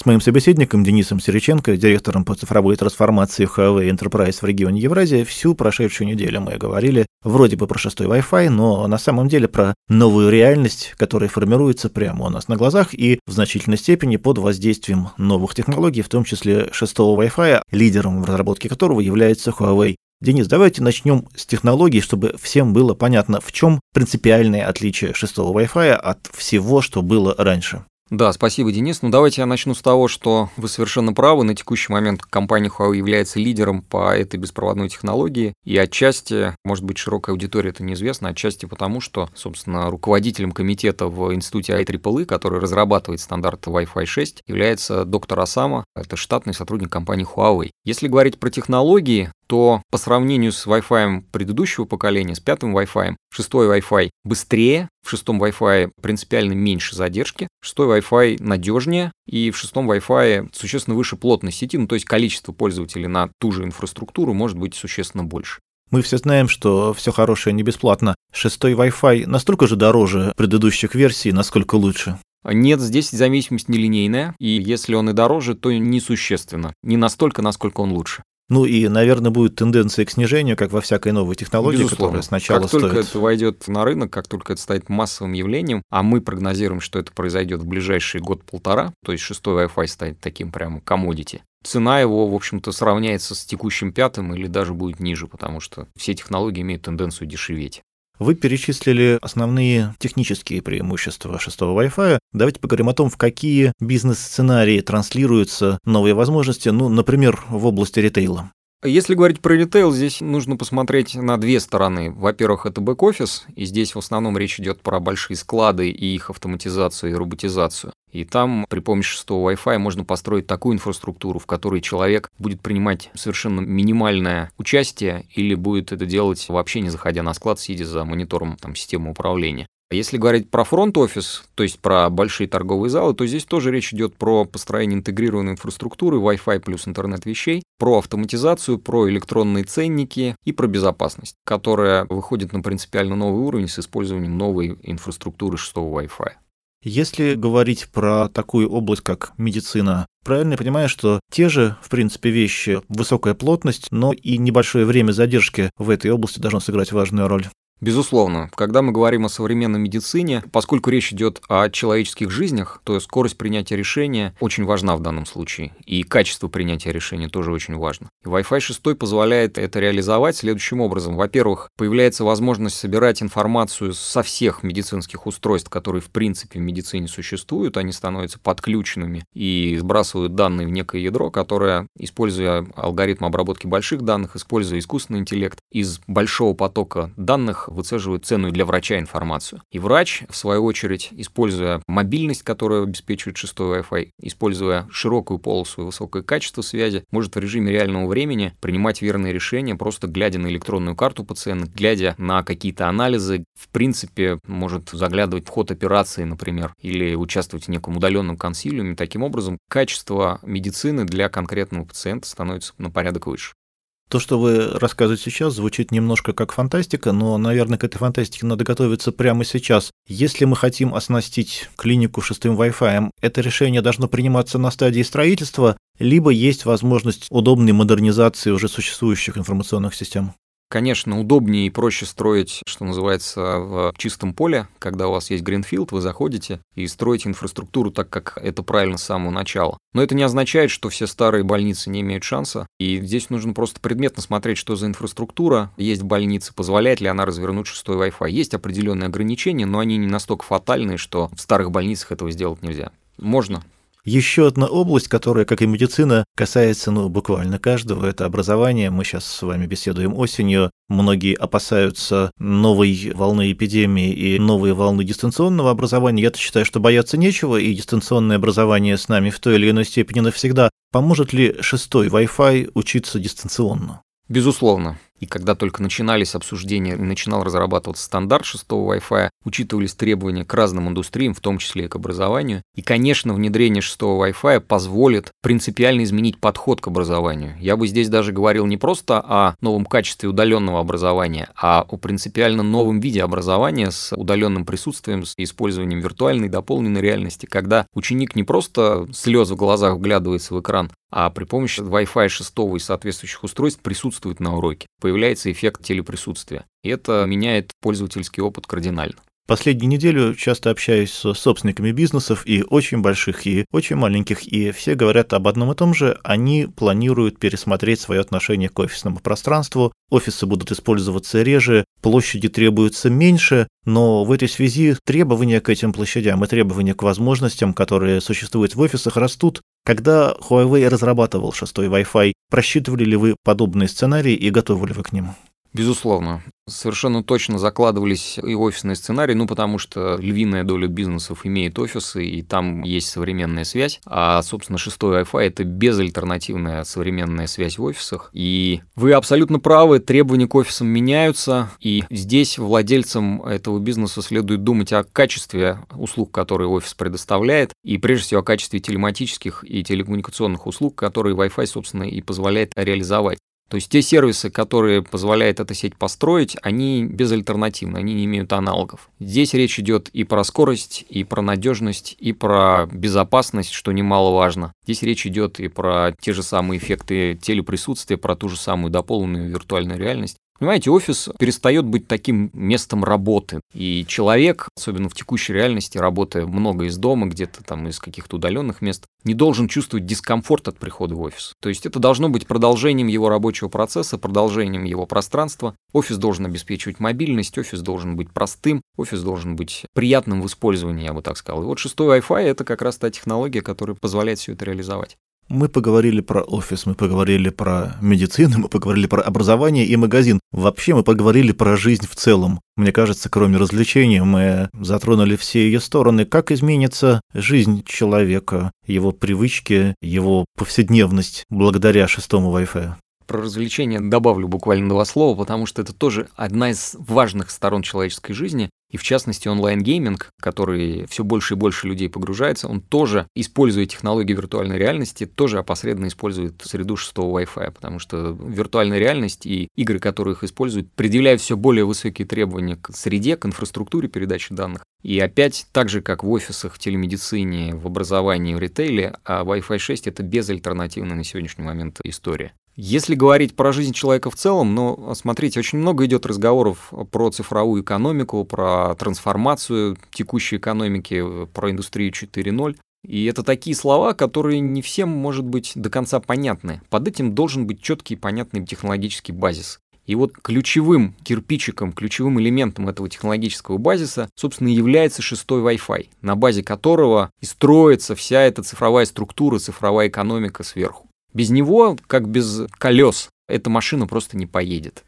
с моим собеседником Денисом Сереченко, директором по цифровой трансформации Huawei Enterprise в регионе Евразия, всю прошедшую неделю мы говорили вроде бы про шестой Wi-Fi, но на самом деле про новую реальность, которая формируется прямо у нас на глазах и в значительной степени под воздействием новых технологий, в том числе шестого Wi-Fi, лидером в разработке которого является Huawei. Денис, давайте начнем с технологий, чтобы всем было понятно, в чем принципиальное отличие шестого Wi-Fi от всего, что было раньше. Да, спасибо, Денис. Ну, давайте я начну с того, что вы совершенно правы. На текущий момент компания Huawei является лидером по этой беспроводной технологии. И отчасти, может быть, широкая аудитория это неизвестно, отчасти потому, что, собственно, руководителем комитета в институте IEEE, который разрабатывает стандарт Wi-Fi 6, является доктор Асама. Это штатный сотрудник компании Huawei. Если говорить про технологии, то по сравнению с Wi-Fi предыдущего поколения, с пятым Wi-Fi, шестой Wi-Fi быстрее, в шестом Wi-Fi принципиально меньше задержки, шестой Wi-Fi надежнее, и в шестом Wi-Fi существенно выше плотность сети, ну то есть количество пользователей на ту же инфраструктуру может быть существенно больше. Мы все знаем, что все хорошее не бесплатно. Шестой Wi-Fi настолько же дороже предыдущих версий, насколько лучше. Нет, здесь зависимость нелинейная, и если он и дороже, то несущественно. Не настолько, насколько он лучше. Ну и, наверное, будет тенденция к снижению, как во всякой новой технологии, Безусловно. которая сначала как стоит... только это войдет на рынок, как только это станет массовым явлением, а мы прогнозируем, что это произойдет в ближайший год-полтора, то есть шестой Wi-Fi станет таким прямо комодити, цена его, в общем-то, сравняется с текущим пятым или даже будет ниже, потому что все технологии имеют тенденцию дешеветь. Вы перечислили основные технические преимущества шестого Wi-Fi. Давайте поговорим о том, в какие бизнес-сценарии транслируются новые возможности, ну, например, в области ритейла. Если говорить про ритейл, здесь нужно посмотреть на две стороны. Во-первых, это бэк-офис, и здесь в основном речь идет про большие склады и их автоматизацию и роботизацию. И там при помощи шестого Wi-Fi можно построить такую инфраструктуру, в которой человек будет принимать совершенно минимальное участие или будет это делать вообще не заходя на склад, сидя за монитором там, системы управления. Если говорить про фронт-офис, то есть про большие торговые залы, то здесь тоже речь идет про построение интегрированной инфраструктуры, Wi-Fi плюс интернет вещей, про автоматизацию, про электронные ценники и про безопасность, которая выходит на принципиально новый уровень с использованием новой инфраструктуры шестого Wi-Fi. Если говорить про такую область, как медицина, правильно я понимаю, что те же, в принципе, вещи, высокая плотность, но и небольшое время задержки в этой области должно сыграть важную роль? Безусловно, когда мы говорим о современной медицине, поскольку речь идет о человеческих жизнях, то скорость принятия решения очень важна в данном случае. И качество принятия решения тоже очень важно. И Wi-Fi 6 позволяет это реализовать следующим образом. Во-первых, появляется возможность собирать информацию со всех медицинских устройств, которые в принципе в медицине существуют. Они становятся подключенными и сбрасывают данные в некое ядро, которое, используя алгоритм обработки больших данных, используя искусственный интеллект, из большого потока данных выцеживают ценную для врача информацию. И врач, в свою очередь, используя мобильность, которую обеспечивает шестой Wi-Fi, используя широкую полосу и высокое качество связи, может в режиме реального времени принимать верные решения, просто глядя на электронную карту пациента, глядя на какие-то анализы, в принципе, может заглядывать в ход операции, например, или участвовать в неком удаленном консилиуме. Таким образом, качество медицины для конкретного пациента становится на порядок выше. То, что вы рассказываете сейчас, звучит немножко как фантастика, но, наверное, к этой фантастике надо готовиться прямо сейчас. Если мы хотим оснастить клинику шестым Wi-Fi, это решение должно приниматься на стадии строительства, либо есть возможность удобной модернизации уже существующих информационных систем. Конечно, удобнее и проще строить, что называется, в чистом поле, когда у вас есть гринфилд, вы заходите и строите инфраструктуру так, как это правильно с самого начала. Но это не означает, что все старые больницы не имеют шанса, и здесь нужно просто предметно смотреть, что за инфраструктура есть в больнице, позволяет ли она развернуть шестой Wi-Fi. Есть определенные ограничения, но они не настолько фатальные, что в старых больницах этого сделать нельзя. Можно, еще одна область, которая, как и медицина, касается ну, буквально каждого, это образование. Мы сейчас с вами беседуем осенью. Многие опасаются новой волны эпидемии и новой волны дистанционного образования. Я-то считаю, что бояться нечего, и дистанционное образование с нами в той или иной степени навсегда. Поможет ли шестой Wi-Fi учиться дистанционно? Безусловно. И когда только начинались обсуждения начинал разрабатываться стандарт шестого Wi-Fi, учитывались требования к разным индустриям, в том числе и к образованию. И, конечно, внедрение шестого Wi-Fi позволит принципиально изменить подход к образованию. Я бы здесь даже говорил не просто о новом качестве удаленного образования, а о принципиально новом виде образования с удаленным присутствием, с использованием виртуальной дополненной реальности, когда ученик не просто слез в глазах вглядывается в экран, а при помощи Wi-Fi 6 и соответствующих устройств присутствует на уроке. Появляется эффект телеприсутствия. И это меняет пользовательский опыт кардинально. Последнюю неделю часто общаюсь с собственниками бизнесов и очень больших, и очень маленьких, и все говорят об одном и том же. Они планируют пересмотреть свое отношение к офисному пространству. Офисы будут использоваться реже, площади требуются меньше, но в этой связи требования к этим площадям и требования к возможностям, которые существуют в офисах, растут. Когда Huawei разрабатывал шестой Wi-Fi, просчитывали ли вы подобные сценарии и готовы ли вы к ним? Безусловно. Совершенно точно закладывались и офисные сценарии, ну, потому что львиная доля бизнесов имеет офисы, и там есть современная связь, а, собственно, шестой Wi-Fi — это безальтернативная современная связь в офисах. И вы абсолютно правы, требования к офисам меняются, и здесь владельцам этого бизнеса следует думать о качестве услуг, которые офис предоставляет, и прежде всего о качестве телематических и телекоммуникационных услуг, которые Wi-Fi, собственно, и позволяет реализовать. То есть те сервисы, которые позволяет эта сеть построить, они безальтернативны, они не имеют аналогов. Здесь речь идет и про скорость, и про надежность, и про безопасность, что немаловажно. Здесь речь идет и про те же самые эффекты телеприсутствия, про ту же самую дополненную виртуальную реальность. Понимаете, офис перестает быть таким местом работы. И человек, особенно в текущей реальности, работая много из дома, где-то там из каких-то удаленных мест, не должен чувствовать дискомфорт от прихода в офис. То есть это должно быть продолжением его рабочего процесса, продолжением его пространства. Офис должен обеспечивать мобильность, офис должен быть простым, офис должен быть приятным в использовании, я бы так сказал. И вот шестой Wi-Fi — это как раз та технология, которая позволяет все это реализовать. Мы поговорили про офис, мы поговорили про медицину, мы поговорили про образование и магазин. Вообще мы поговорили про жизнь в целом. Мне кажется, кроме развлечений, мы затронули все ее стороны. Как изменится жизнь человека, его привычки, его повседневность благодаря шестому Wi-Fi? Про развлечения добавлю буквально два слова, потому что это тоже одна из важных сторон человеческой жизни. И в частности онлайн-гейминг, который все больше и больше людей погружается, он тоже, используя технологии виртуальной реальности, тоже опосредованно использует среду шестого Wi-Fi, потому что виртуальная реальность и игры, которые их используют, предъявляют все более высокие требования к среде, к инфраструктуре передачи данных. И опять, так же как в офисах, в телемедицине, в образовании, в ритейле, а Wi-Fi 6 это безальтернативная на сегодняшний момент история. Если говорить про жизнь человека в целом, ну, смотрите, очень много идет разговоров про цифровую экономику, про трансформацию текущей экономики, про индустрию 4.0. И это такие слова, которые не всем, может быть, до конца понятны. Под этим должен быть четкий и понятный технологический базис. И вот ключевым кирпичиком, ключевым элементом этого технологического базиса, собственно, является шестой Wi-Fi, на базе которого и строится вся эта цифровая структура, цифровая экономика сверху. Без него, как без колес, эта машина просто не поедет.